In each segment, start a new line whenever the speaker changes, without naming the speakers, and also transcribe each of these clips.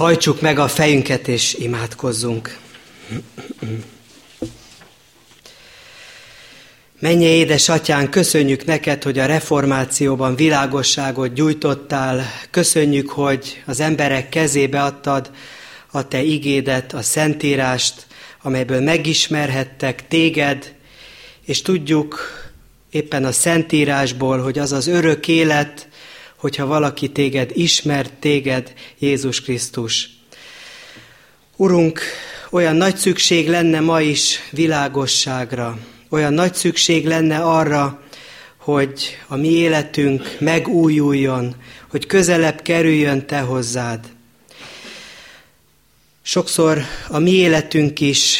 Hajtsuk meg a fejünket és imádkozzunk. Menje édes atyán, köszönjük neked, hogy a reformációban világosságot gyújtottál, köszönjük, hogy az emberek kezébe adtad a te igédet, a szentírást, amelyből megismerhettek téged, és tudjuk éppen a szentírásból, hogy az az örök élet, hogyha valaki téged ismer, téged, Jézus Krisztus. Urunk, olyan nagy szükség lenne ma is világosságra, olyan nagy szükség lenne arra, hogy a mi életünk megújuljon, hogy közelebb kerüljön Te hozzád. Sokszor a mi életünk is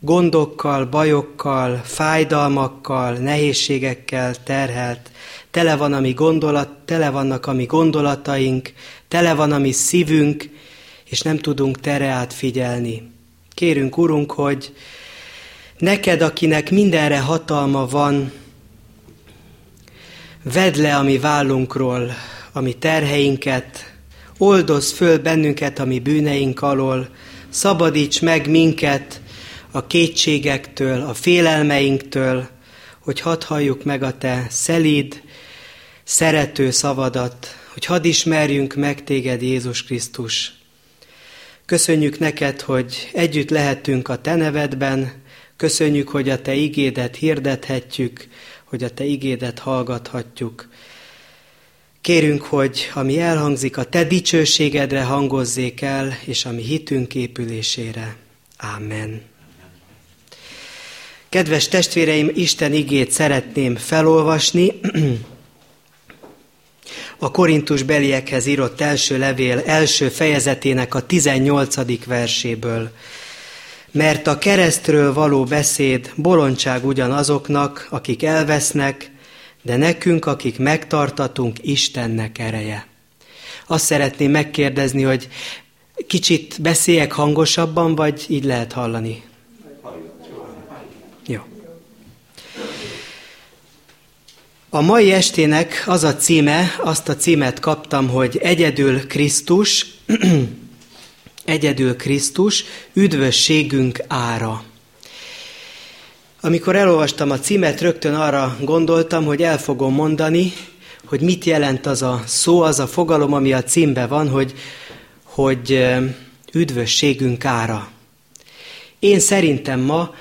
gondokkal, bajokkal, fájdalmakkal, nehézségekkel terhelt, tele van a mi gondolat, tele vannak a mi gondolataink, tele van a mi szívünk, és nem tudunk tere átfigyelni. Kérünk, Urunk, hogy neked, akinek mindenre hatalma van, vedd le a mi vállunkról a mi terheinket, oldoz föl bennünket a mi bűneink alól, szabadíts meg minket a kétségektől, a félelmeinktől, hogy hadd halljuk meg a te szelíd, szerető szavadat, hogy hadd ismerjünk meg téged, Jézus Krisztus. Köszönjük neked, hogy együtt lehetünk a te nevedben, köszönjük, hogy a te igédet hirdethetjük, hogy a te igédet hallgathatjuk. Kérünk, hogy ami elhangzik, a te dicsőségedre hangozzék el, és ami hitünk épülésére. Amen. Kedves testvéreim, Isten igét szeretném felolvasni. A Korintus beliekhez írott első levél első fejezetének a 18. verséből. Mert a keresztről való beszéd bolondság ugyanazoknak, akik elvesznek, de nekünk, akik megtartatunk, Istennek ereje. Azt szeretném megkérdezni, hogy kicsit beszéljek hangosabban, vagy így lehet hallani? Jó. A mai estének az a címe, azt a címet kaptam, hogy Egyedül Krisztus, Egyedül Krisztus, üdvösségünk ára. Amikor elolvastam a címet, rögtön arra gondoltam, hogy el fogom mondani, hogy mit jelent az a szó, az a fogalom, ami a címbe van, hogy, hogy üdvösségünk ára. Én szerintem ma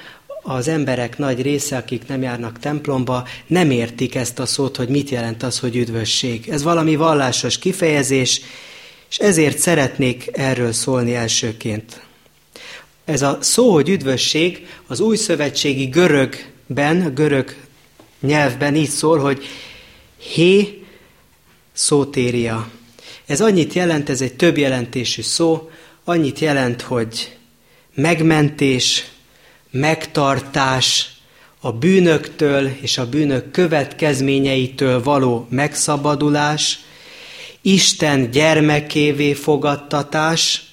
az emberek nagy része, akik nem járnak templomba, nem értik ezt a szót, hogy mit jelent az, hogy üdvösség. Ez valami vallásos kifejezés, és ezért szeretnék erről szólni elsőként. Ez a szó, hogy üdvösség, az új szövetségi görögben, görög nyelvben így szól, hogy hé szótéria. Ez annyit jelent, ez egy több jelentésű szó, annyit jelent, hogy megmentés, megtartás, a bűnöktől és a bűnök következményeitől való megszabadulás, Isten gyermekévé fogadtatás,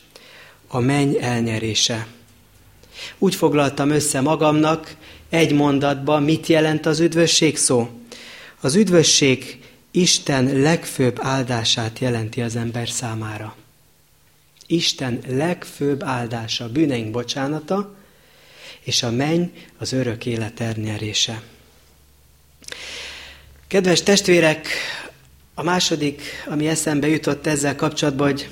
a menny elnyerése. Úgy foglaltam össze magamnak egy mondatban, mit jelent az üdvösség szó. Az üdvösség Isten legfőbb áldását jelenti az ember számára. Isten legfőbb áldása, bűneink bocsánata, és a menny az örök élet ernyerése. Kedves testvérek, a második, ami eszembe jutott ezzel kapcsolatban, hogy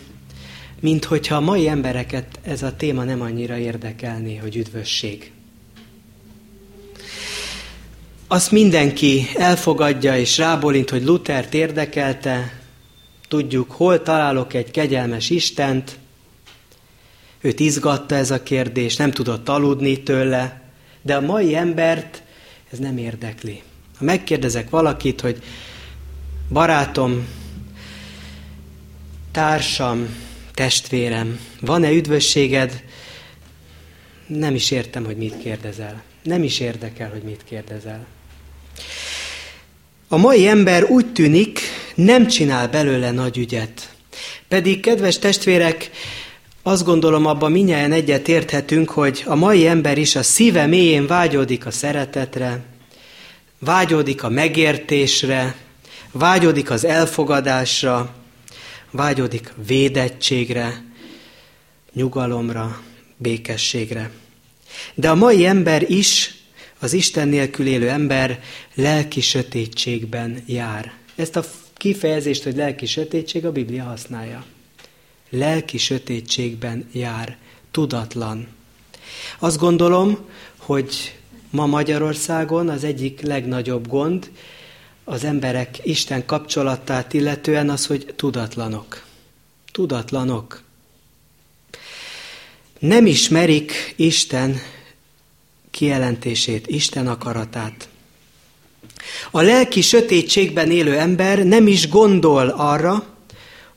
mint hogyha a mai embereket ez a téma nem annyira érdekelné, hogy üdvösség. Azt mindenki elfogadja és rábólint, hogy Luthert érdekelte, tudjuk, hol találok egy kegyelmes Istent, őt izgatta ez a kérdés, nem tudott aludni tőle, de a mai embert ez nem érdekli. Ha megkérdezek valakit, hogy barátom, társam, testvérem, van-e üdvösséged? Nem is értem, hogy mit kérdezel. Nem is érdekel, hogy mit kérdezel. A mai ember úgy tűnik, nem csinál belőle nagy ügyet. Pedig, kedves testvérek, azt gondolom, abban minnyáján egyet érthetünk, hogy a mai ember is a szíve mélyén vágyódik a szeretetre, vágyódik a megértésre, vágyódik az elfogadásra, vágyódik védettségre, nyugalomra, békességre. De a mai ember is, az Isten nélkül élő ember lelki sötétségben jár. Ezt a kifejezést, hogy lelki sötétség, a Biblia használja. Lelki sötétségben jár, tudatlan. Azt gondolom, hogy ma Magyarországon az egyik legnagyobb gond az emberek Isten kapcsolatát illetően az, hogy tudatlanok. Tudatlanok. Nem ismerik Isten kijelentését, Isten akaratát. A lelki sötétségben élő ember nem is gondol arra,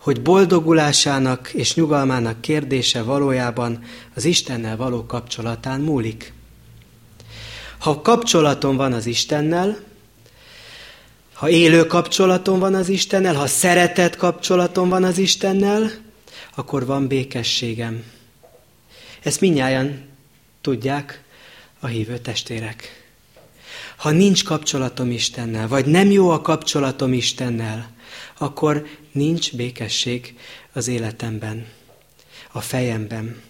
hogy boldogulásának és nyugalmának kérdése valójában az Istennel való kapcsolatán múlik. Ha kapcsolatom van az Istennel, ha élő kapcsolatom van az Istennel, ha szeretett kapcsolatom van az Istennel, akkor van békességem. Ezt minnyáján tudják a hívő testvérek. Ha nincs kapcsolatom Istennel, vagy nem jó a kapcsolatom Istennel, akkor nincs békesség az életemben, a fejemben.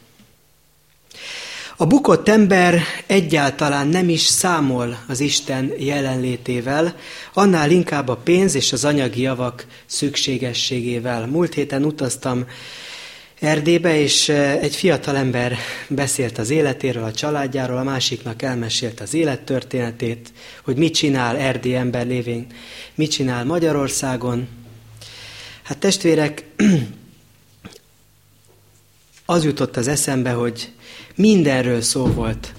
A bukott ember egyáltalán nem is számol az Isten jelenlétével, annál inkább a pénz és az anyagi javak szükségességével. Múlt héten utaztam Erdélybe, és egy fiatal ember beszélt az életéről, a családjáról, a másiknak elmesélt az élettörténetét, hogy mit csinál Erdély ember lévén, mit csinál Magyarországon. Hát testvérek, az jutott az eszembe, hogy mindenről szó volt.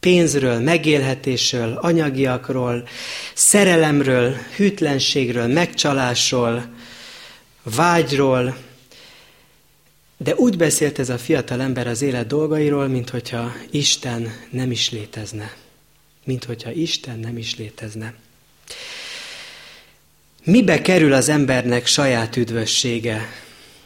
Pénzről, megélhetésről, anyagiakról, szerelemről, hűtlenségről, megcsalásról, vágyról, de úgy beszélt ez a fiatal ember az élet dolgairól, mint hogyha Isten nem is létezne. Mint hogyha Isten nem is létezne. Mibe kerül az embernek saját üdvössége?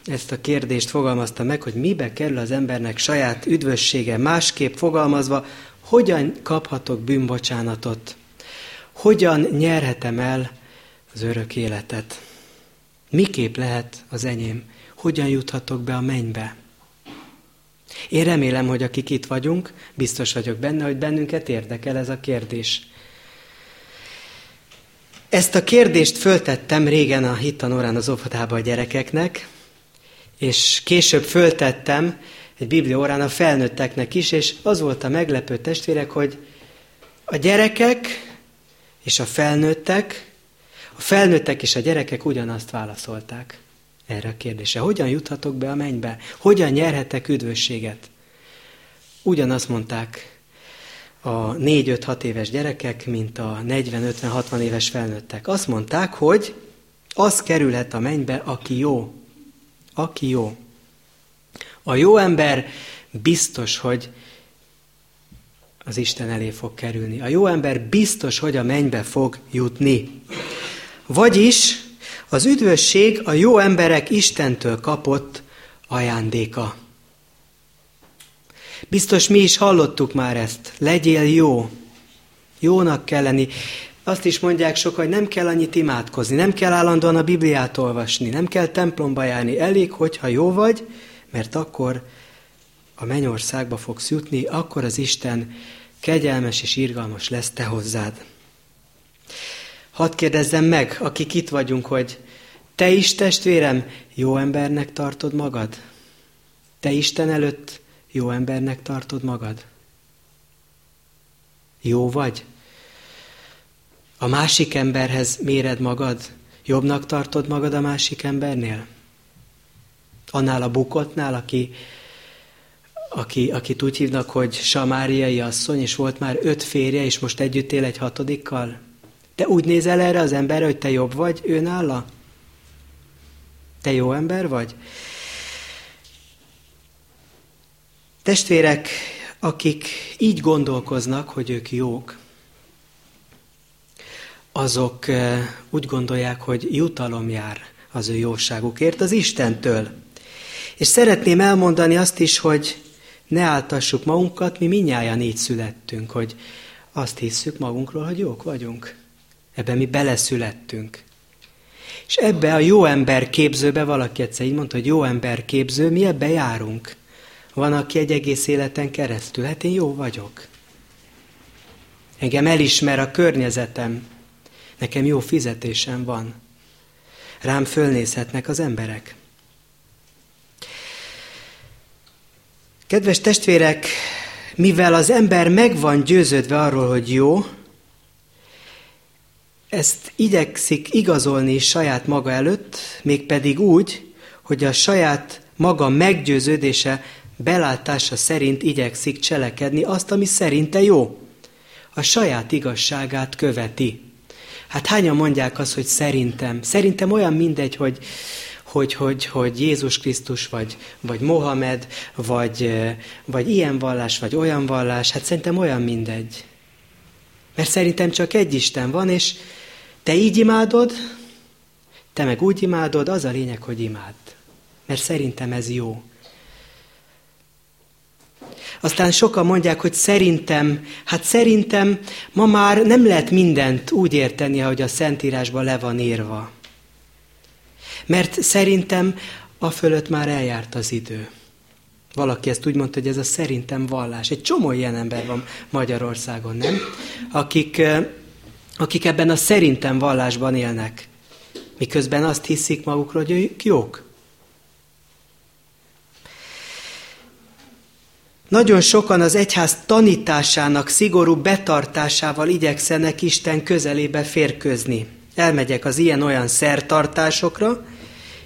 Ezt a kérdést fogalmazta meg, hogy mibe kerül az embernek saját üdvössége. Másképp fogalmazva, hogyan kaphatok bűnbocsánatot? Hogyan nyerhetem el az örök életet? Miképp lehet az enyém? hogyan juthatok be a mennybe. Én remélem, hogy akik itt vagyunk, biztos vagyok benne, hogy bennünket érdekel ez a kérdés. Ezt a kérdést föltettem régen a hittanórán az óvodába a gyerekeknek, és később föltettem egy bibliórán a felnőtteknek is, és az volt a meglepő testvérek, hogy a gyerekek és a felnőttek, a felnőttek és a gyerekek ugyanazt válaszolták erre a kérdésre. Hogyan juthatok be a mennybe? Hogyan nyerhetek üdvösséget? Ugyanazt mondták a 4-5-6 éves gyerekek, mint a 40-50-60 éves felnőttek. Azt mondták, hogy az kerülhet a mennybe, aki jó. Aki jó. A jó ember biztos, hogy az Isten elé fog kerülni. A jó ember biztos, hogy a mennybe fog jutni. Vagyis az üdvösség a jó emberek Istentől kapott ajándéka. Biztos mi is hallottuk már ezt. Legyél jó. Jónak kell lenni. Azt is mondják sokan, hogy nem kell annyit imádkozni, nem kell állandóan a Bibliát olvasni, nem kell templomba járni. Elég, hogyha jó vagy, mert akkor a mennyországba fogsz jutni, akkor az Isten kegyelmes és irgalmas lesz te hozzád. Hadd kérdezzem meg, akik itt vagyunk, hogy te is, testvérem, jó embernek tartod magad? Te Isten előtt jó embernek tartod magad? Jó vagy? A másik emberhez méred magad? Jobbnak tartod magad a másik embernél? Annál a bukottnál, aki, aki, akit úgy hívnak, hogy Samáriai asszony, és volt már öt férje, és most együtt él egy hatodikkal? Te úgy nézel erre az emberre, hogy te jobb vagy ő nála? Te jó ember vagy? Testvérek, akik így gondolkoznak, hogy ők jók, azok eh, úgy gondolják, hogy jutalom jár az ő jóságukért az Istentől. És szeretném elmondani azt is, hogy ne áltassuk magunkat, mi minnyáján így születtünk, hogy azt hisszük magunkról, hogy jók vagyunk. Ebben mi beleszülettünk. És ebbe a jó ember képzőbe, valaki egyszer így mondta, hogy jó ember képző, mi ebbe járunk. Van, aki egy egész életen keresztül, hát én jó vagyok. Engem elismer a környezetem, nekem jó fizetésem van. Rám fölnézhetnek az emberek. Kedves testvérek, mivel az ember meg van győződve arról, hogy jó, ezt igyekszik igazolni saját maga előtt, mégpedig úgy, hogy a saját maga meggyőződése belátása szerint igyekszik cselekedni azt, ami szerinte jó. A saját igazságát követi. Hát hányan mondják azt, hogy szerintem? Szerintem olyan mindegy, hogy, hogy, hogy, hogy Jézus Krisztus, vagy, vagy Mohamed, vagy, vagy ilyen vallás, vagy olyan vallás, hát szerintem olyan mindegy. Mert szerintem csak egy Isten van, és te így imádod, te meg úgy imádod, az a lényeg, hogy imád. Mert szerintem ez jó. Aztán sokan mondják, hogy szerintem, hát szerintem ma már nem lehet mindent úgy érteni, ahogy a Szentírásban le van írva. Mert szerintem a fölött már eljárt az idő. Valaki ezt úgy mondta, hogy ez a szerintem vallás. Egy csomó ilyen ember van Magyarországon, nem? Akik, akik ebben a szerintem vallásban élnek. Miközben azt hiszik magukról, hogy ők jók. Nagyon sokan az egyház tanításának szigorú betartásával igyekszenek Isten közelébe férközni. Elmegyek az ilyen-olyan szertartásokra,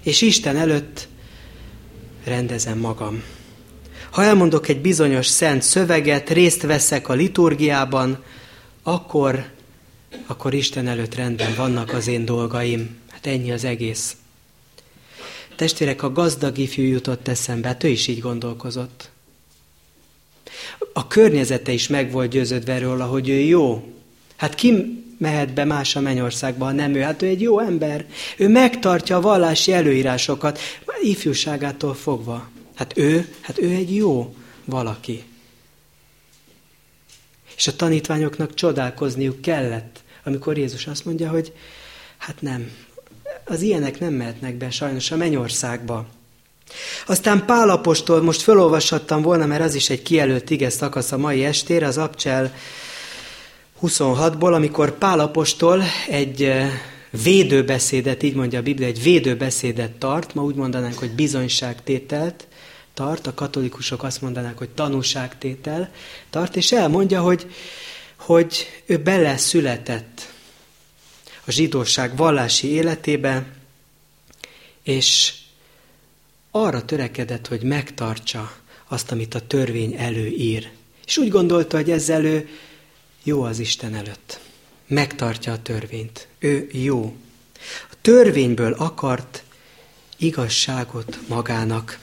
és Isten előtt rendezem magam. Ha elmondok egy bizonyos szent szöveget, részt veszek a liturgiában, akkor, akkor Isten előtt rendben vannak az én dolgaim. Hát ennyi az egész. Testvérek, a gazdag ifjú jutott eszembe, hát ő is így gondolkozott. A környezete is meg volt győződve erről, hogy ő jó. Hát ki mehet be más a mennyországba, ha nem ő? Hát ő egy jó ember. Ő megtartja a vallási előírásokat, ifjúságától fogva. Hát ő, hát ő egy jó valaki. És a tanítványoknak csodálkozniuk kellett, amikor Jézus azt mondja, hogy hát nem, az ilyenek nem mehetnek be sajnos a mennyországba. Aztán Pálapostól most felolvashattam volna, mert az is egy kijelölt ige szakasz a mai estére, az Abcsel 26-ból, amikor Pálapostól egy eh, védőbeszédet, így mondja a Biblia, egy védőbeszédet tart, ma úgy mondanánk, hogy bizonyságtételt tart, a katolikusok azt mondanák, hogy tanúságtétel tart, és elmondja, hogy, hogy ő bele született a zsidóság vallási életébe, és arra törekedett, hogy megtartsa azt, amit a törvény előír. És úgy gondolta, hogy ezzel ő jó az Isten előtt. Megtartja a törvényt. Ő jó. A törvényből akart igazságot magának.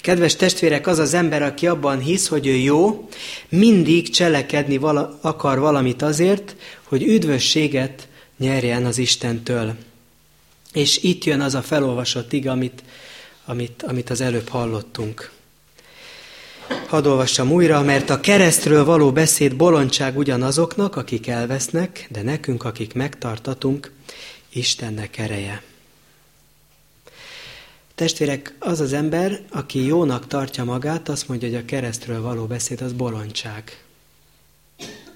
Kedves testvérek, az az ember, aki abban hisz, hogy ő jó, mindig cselekedni vala, akar valamit azért, hogy üdvösséget nyerjen az Istentől. És itt jön az a felolvasott ig, amit, amit, amit az előbb hallottunk. Hadd olvassam újra, mert a keresztről való beszéd bolondság ugyanazoknak, akik elvesznek, de nekünk, akik megtartatunk, Istennek ereje. Testvérek, az az ember, aki jónak tartja magát, azt mondja, hogy a keresztről való beszéd az bolondság.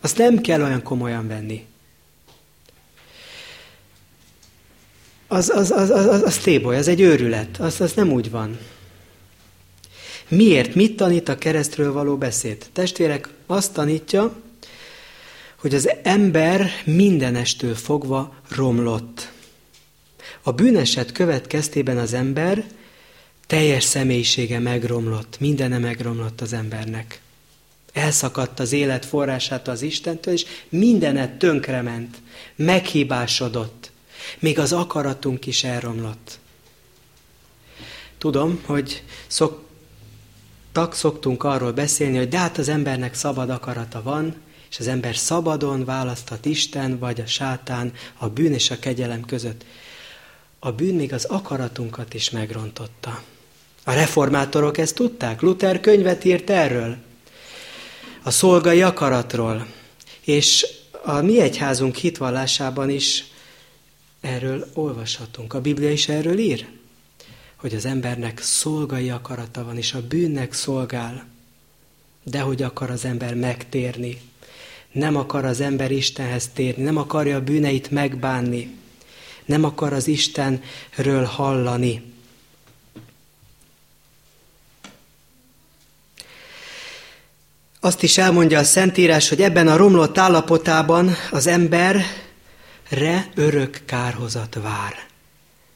Azt nem kell olyan komolyan venni. Az, az, az, az, az, az téboly, az egy őrület, az, az nem úgy van. Miért? Mit tanít a keresztről való beszéd? Testvérek, azt tanítja, hogy az ember mindenestől fogva romlott. A bűneset következtében az ember teljes személyisége megromlott, mindene megromlott az embernek. Elszakadt az élet forrását az Istentől, és mindenet tönkrement, meghibásodott. Még az akaratunk is elromlott. Tudom, hogy szoktak, szoktunk arról beszélni, hogy de hát az embernek szabad akarata van, és az ember szabadon választhat Isten vagy a sátán a bűn és a kegyelem között a bűn még az akaratunkat is megrontotta. A reformátorok ezt tudták. Luther könyvet írt erről, a szolgai akaratról. És a mi egyházunk hitvallásában is erről olvashatunk. A Biblia is erről ír. hogy az embernek szolgai akarata van, és a bűnnek szolgál. De hogy akar az ember megtérni. Nem akar az ember Istenhez térni, nem akarja a bűneit megbánni. Nem akar az Istenről hallani. Azt is elmondja a Szentírás, hogy ebben a romlott állapotában az emberre örök kárhozat vár.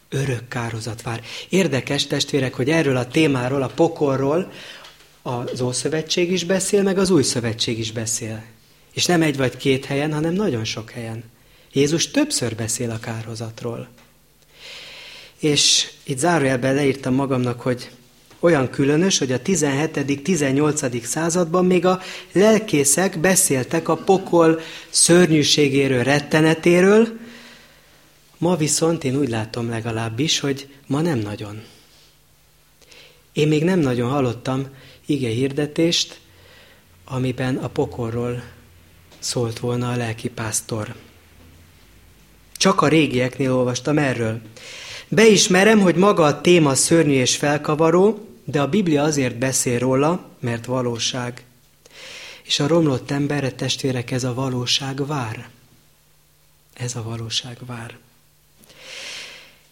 Örök kárhozat vár. Érdekes testvérek, hogy erről a témáról, a pokorról az Ószövetség is beszél, meg az Új Szövetség is beszél. És nem egy vagy két helyen, hanem nagyon sok helyen. Jézus többször beszél a kárhozatról. És itt zárójelben leírtam magamnak, hogy olyan különös, hogy a 17.-18. században még a lelkészek beszéltek a pokol szörnyűségéről, rettenetéről, ma viszont én úgy látom legalábbis, hogy ma nem nagyon. Én még nem nagyon hallottam ige hirdetést, amiben a pokolról szólt volna a lelkipásztor. Csak a régieknél olvastam erről. Beismerem, hogy maga a téma szörnyű és felkavaró, de a Biblia azért beszél róla, mert valóság. És a romlott emberre, testvérek, ez a valóság vár. Ez a valóság vár.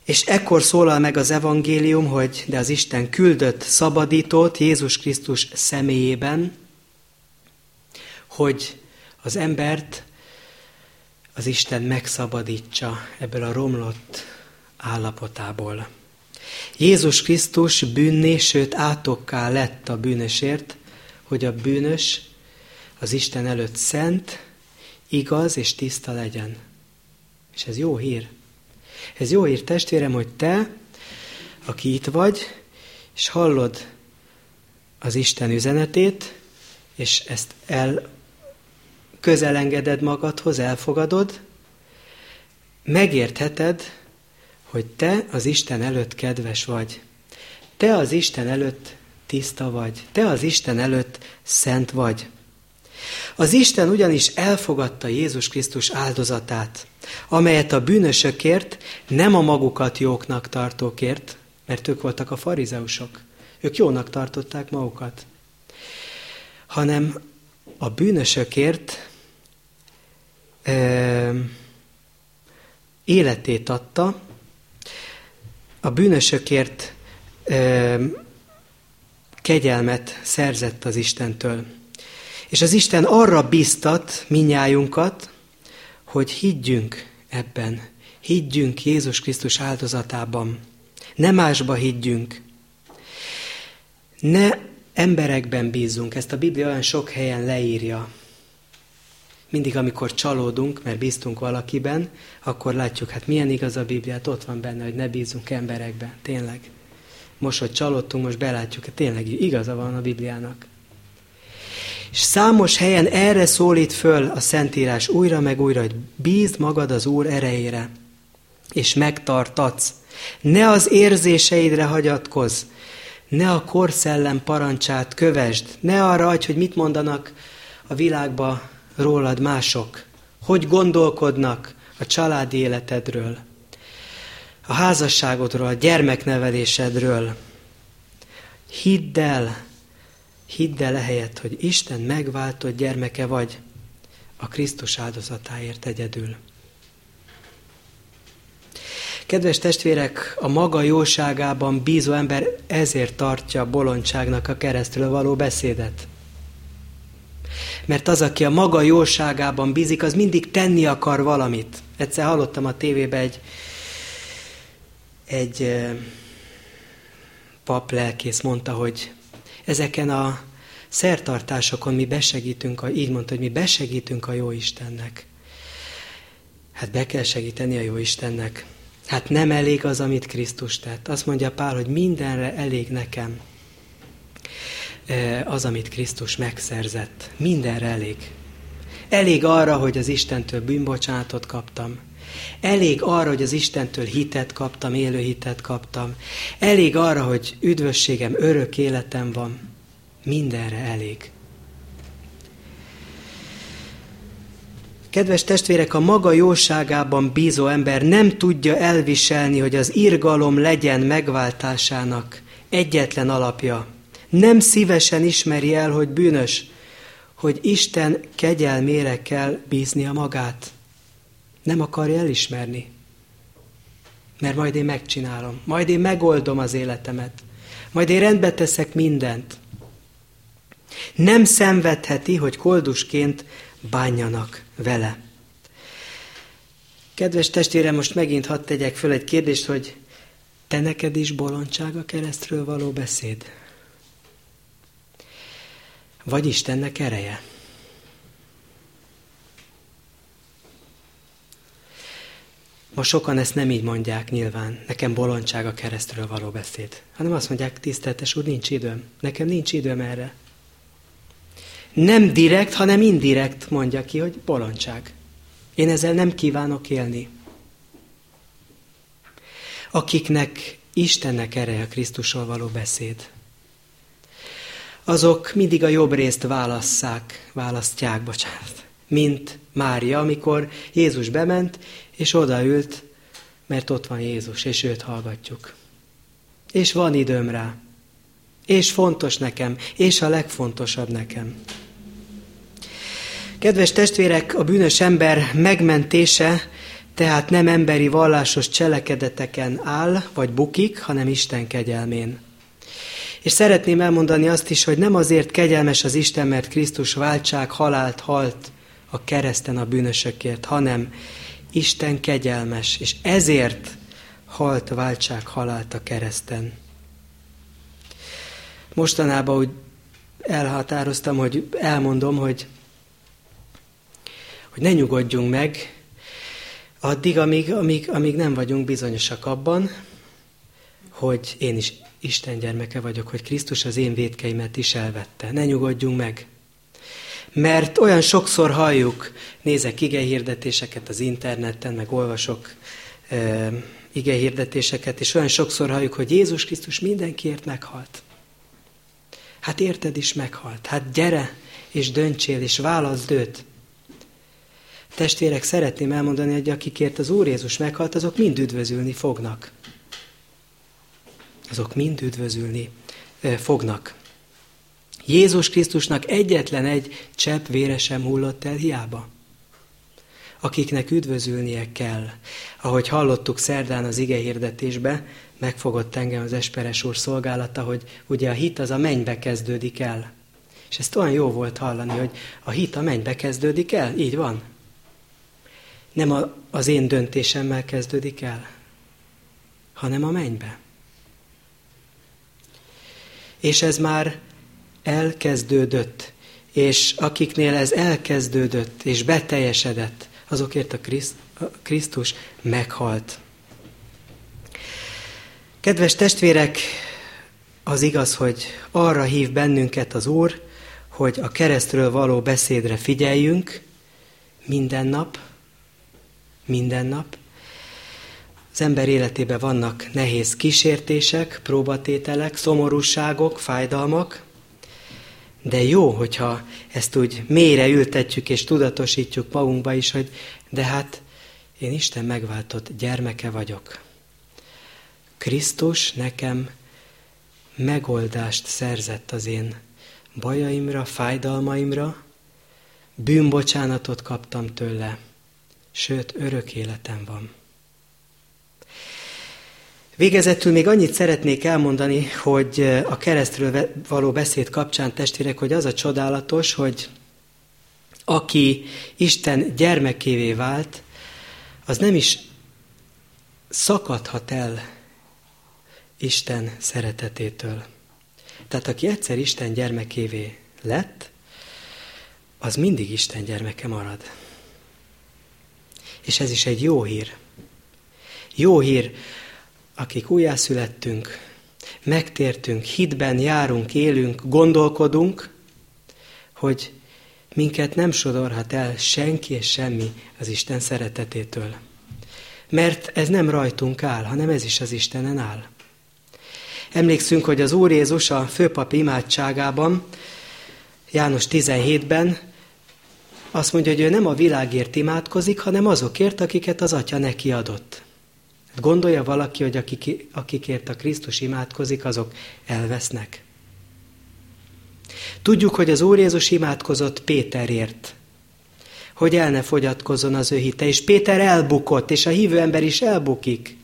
És ekkor szólal meg az evangélium, hogy de az Isten küldött szabadítót Jézus Krisztus személyében, hogy az embert az Isten megszabadítsa ebből a romlott állapotából. Jézus Krisztus bűnné, sőt átokká lett a bűnösért, hogy a bűnös az Isten előtt szent, igaz és tiszta legyen. És ez jó hír. Ez jó hír, testvérem, hogy te, aki itt vagy, és hallod az Isten üzenetét, és ezt el közelengeded magadhoz, elfogadod, megértheted, hogy te az Isten előtt kedves vagy. Te az Isten előtt tiszta vagy. Te az Isten előtt szent vagy. Az Isten ugyanis elfogadta Jézus Krisztus áldozatát, amelyet a bűnösökért, nem a magukat jóknak tartókért, mert ők voltak a farizeusok. Ők jónak tartották magukat. Hanem a bűnösökért e, életét adta, a bűnösökért ö, kegyelmet szerzett az Istentől. És az Isten arra biztat minnyájunkat, hogy higgyünk ebben, higgyünk Jézus Krisztus áldozatában, ne másba higgyünk. Ne emberekben bízzunk, ezt a Biblia olyan sok helyen leírja. Mindig, amikor csalódunk, mert bíztunk valakiben, akkor látjuk, hát milyen igaz a Bibliát, ott van benne, hogy ne bízzunk emberekben. Tényleg. Most, hogy csalódtunk, most belátjuk, hogy tényleg igaza van a Bibliának. És számos helyen erre szólít föl a Szentírás újra meg újra, hogy bízd magad az Úr erejére, és megtartatsz. Ne az érzéseidre hagyatkozz, ne a korszellem parancsát kövesd, ne arra adj, hogy mit mondanak a világba rólad mások, hogy gondolkodnak a családi életedről, a házasságodról, a gyermeknevelésedről. Hidd el, hidd el ehelyett, hogy Isten megváltott gyermeke vagy a Krisztus áldozatáért egyedül. Kedves testvérek, a maga jóságában bízó ember ezért tartja bolondságnak a keresztül való beszédet. Mert az, aki a maga jóságában bízik, az mindig tenni akar valamit. Egyszer hallottam a tévébe egy, egy pap lelkész mondta, hogy ezeken a szertartásokon mi besegítünk, a, így mondta, hogy mi besegítünk a jó Istennek. Hát be kell segíteni a jó Istennek. Hát nem elég az, amit Krisztus tett. Azt mondja Pál, hogy mindenre elég nekem az, amit Krisztus megszerzett. Mindenre elég. Elég arra, hogy az Istentől bűnbocsánatot kaptam. Elég arra, hogy az Istentől hitet kaptam, élő hitet kaptam. Elég arra, hogy üdvösségem, örök életem van. Mindenre elég. Kedves testvérek, a maga jóságában bízó ember nem tudja elviselni, hogy az irgalom legyen megváltásának egyetlen alapja. Nem szívesen ismeri el, hogy bűnös, hogy Isten kegyelmére kell bíznia magát. Nem akarja elismerni. Mert majd én megcsinálom, majd én megoldom az életemet, majd én rendbe teszek mindent. Nem szenvedheti, hogy koldusként bánjanak vele. Kedves testvérem, most megint hadd tegyek föl egy kérdést, hogy te neked is bolondság a keresztről való beszéd? Vagy Istennek ereje? Ma sokan ezt nem így mondják nyilván, nekem bolondság a keresztről való beszéd, hanem azt mondják, tiszteltes úr, nincs időm, nekem nincs időm erre. Nem direkt, hanem indirekt mondja ki, hogy bolondság. Én ezzel nem kívánok élni. Akiknek Istennek ereje a Krisztusról való beszéd, azok mindig a jobb részt válasszák, választják, bocsánat, mint Mária, amikor Jézus bement, és odaült, mert ott van Jézus, és őt hallgatjuk. És van időm rá. És fontos nekem, és a legfontosabb nekem. Kedves testvérek, a bűnös ember megmentése tehát nem emberi vallásos cselekedeteken áll, vagy bukik, hanem Isten kegyelmén. És szeretném elmondani azt is, hogy nem azért kegyelmes az Isten, mert Krisztus váltság halált halt a kereszten a bűnösökért, hanem Isten kegyelmes, és ezért halt váltság halált a kereszten. Mostanában úgy elhatároztam, hogy elmondom, hogy, hogy ne nyugodjunk meg, addig, amíg, amíg, amíg nem vagyunk bizonyosak abban, hogy én is Isten gyermeke vagyok, hogy Krisztus az én védkeimet is elvette. Ne nyugodjunk meg. Mert olyan sokszor halljuk, nézek igehirdetéseket az interneten, meg olvasok e, igehirdetéseket, és olyan sokszor halljuk, hogy Jézus Krisztus mindenkiért meghalt. Hát érted is meghalt. Hát gyere, és döntsél, és válaszd őt. Testvérek, szeretném elmondani, hogy akikért az Úr Jézus meghalt, azok mind üdvözülni fognak. Azok mind üdvözülni fognak. Jézus Krisztusnak egyetlen egy csepp vére sem hullott el hiába. Akiknek üdvözülnie kell. Ahogy hallottuk szerdán az ige hirdetésbe, megfogott engem az Esperes úr szolgálata, hogy ugye a hit az a mennybe kezdődik el. És ezt olyan jó volt hallani, hogy a hit a mennybe kezdődik el. Így van. Nem a, az én döntésemmel kezdődik el, hanem a mennybe. És ez már elkezdődött, és akiknél ez elkezdődött és beteljesedett, azokért a, Kriszt, a Krisztus meghalt. Kedves testvérek, az igaz, hogy arra hív bennünket az Úr, hogy a keresztről való beszédre figyeljünk minden nap, minden nap. Az ember életében vannak nehéz kísértések, próbatételek, szomorúságok, fájdalmak, de jó, hogyha ezt úgy mélyre ültetjük és tudatosítjuk magunkba is, hogy de hát én Isten megváltott gyermeke vagyok. Krisztus nekem megoldást szerzett az én bajaimra, fájdalmaimra, bűnbocsánatot kaptam tőle, sőt, örök életem van. Végezetül még annyit szeretnék elmondani, hogy a keresztről való beszéd kapcsán testvérek, hogy az a csodálatos, hogy aki Isten gyermekévé vált, az nem is szakadhat el Isten szeretetétől. Tehát aki egyszer Isten gyermekévé lett, az mindig Isten gyermeke marad. És ez is egy jó hír. Jó hír, akik újjászülettünk, megtértünk, hitben járunk, élünk, gondolkodunk, hogy minket nem sodorhat el senki és semmi az Isten szeretetétől. Mert ez nem rajtunk áll, hanem ez is az Istenen áll. Emlékszünk, hogy az Úr Jézus a főpap imádságában, János 17-ben azt mondja, hogy ő nem a világért imádkozik, hanem azokért, akiket az Atya neki adott. Gondolja valaki, hogy akik, akikért a Krisztus imádkozik, azok elvesznek? Tudjuk, hogy az Úr Jézus imádkozott Péterért, hogy el ne fogyatkozzon az ő hite, és Péter elbukott, és a hívő ember is elbukik.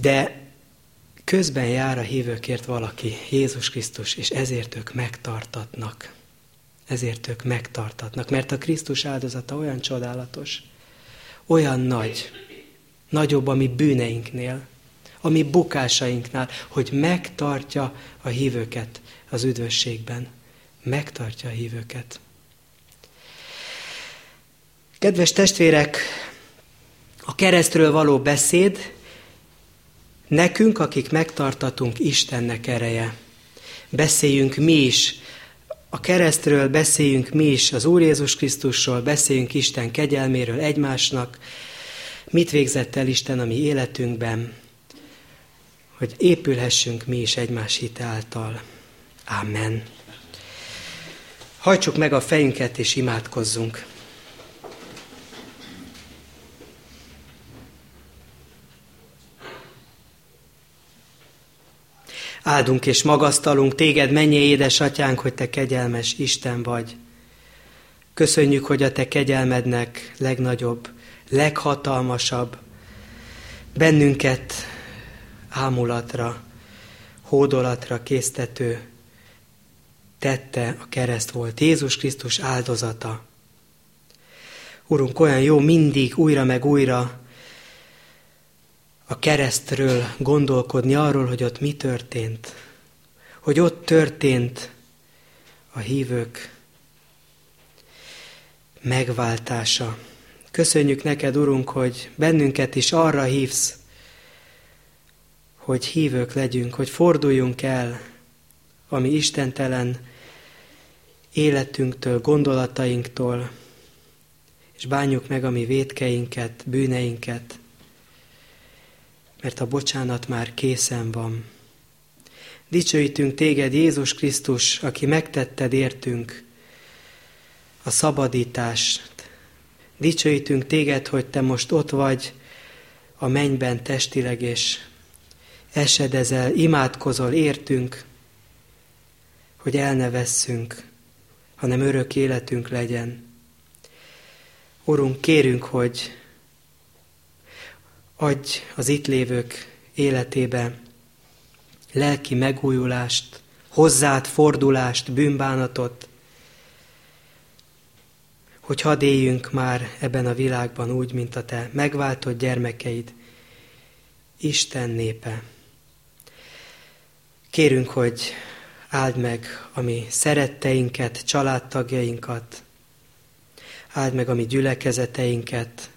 De közben jár a hívőkért valaki, Jézus Krisztus, és ezért ők megtartatnak. Ezért ők megtartatnak, mert a Krisztus áldozata olyan csodálatos, olyan nagy, nagyobb a mi bűneinknél, a mi bukásainknál, hogy megtartja a hívőket az üdvösségben. Megtartja a hívőket. Kedves testvérek, a keresztről való beszéd nekünk, akik megtartatunk Istennek ereje. Beszéljünk mi is a keresztről beszéljünk mi is, az Úr Jézus Krisztusról, beszéljünk Isten kegyelméről egymásnak, mit végzett el Isten a mi életünkben, hogy épülhessünk mi is egymás hite által. Amen. Hajtsuk meg a fejünket és imádkozzunk. Áldunk és magasztalunk téged, mennyi édesatyánk, hogy te kegyelmes Isten vagy. Köszönjük, hogy a te kegyelmednek legnagyobb, leghatalmasabb, bennünket ámulatra, hódolatra késztető tette a kereszt volt. Jézus Krisztus áldozata. Urunk, olyan jó mindig újra meg újra a keresztről gondolkodni, arról, hogy ott mi történt. Hogy ott történt a hívők megváltása. Köszönjük neked, Urunk, hogy bennünket is arra hívsz, hogy hívők legyünk, hogy forduljunk el, ami istentelen életünktől, gondolatainktól, és bánjuk meg a mi védkeinket, bűneinket, mert a bocsánat már készen van. Dicsőítünk téged, Jézus Krisztus, aki megtetted értünk a szabadítást. Dicsőítünk téged, hogy te most ott vagy a mennyben testileg, és esedezel, imádkozol értünk, hogy el ne vesszünk, hanem örök életünk legyen. Urunk, kérünk, hogy adj az itt lévők életébe lelki megújulást, hozzád fordulást, bűnbánatot, hogy hadd éljünk már ebben a világban úgy, mint a te megváltott gyermekeid, Isten népe. Kérünk, hogy áld meg a mi szeretteinket, családtagjainkat, áld meg a mi gyülekezeteinket,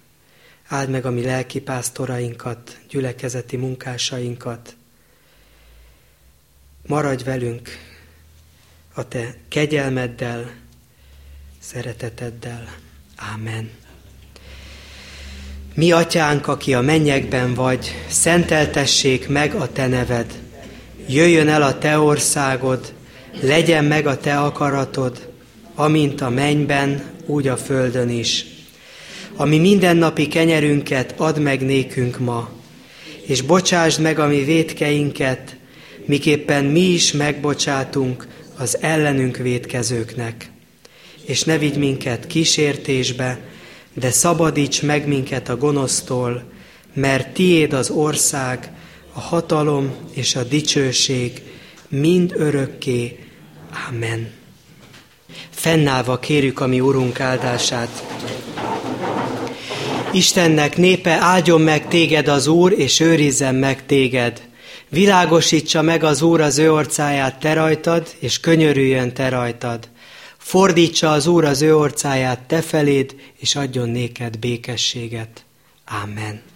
áld meg a mi lelkipásztorainkat, gyülekezeti munkásainkat. Maradj velünk a te kegyelmeddel, szereteteddel. Ámen. Mi atyánk, aki a mennyekben vagy, szenteltessék meg a te neved. Jöjjön el a te országod, legyen meg a te akaratod, amint a mennyben, úgy a földön is ami mindennapi kenyerünket add meg nékünk ma, és bocsásd meg a mi védkeinket, miképpen mi is megbocsátunk az ellenünk védkezőknek. És ne vigy minket kísértésbe, de szabadíts meg minket a gonosztól, mert tiéd az ország, a hatalom és a dicsőség mind örökké. Amen. Fennállva kérjük a mi Urunk áldását. Istennek népe, áldjon meg téged az Úr, és őrizzen meg téged. Világosítsa meg az Úr az ő orcáját te rajtad, és könyörüljön te rajtad. Fordítsa az Úr az ő orcáját te feléd, és adjon néked békességet. Amen.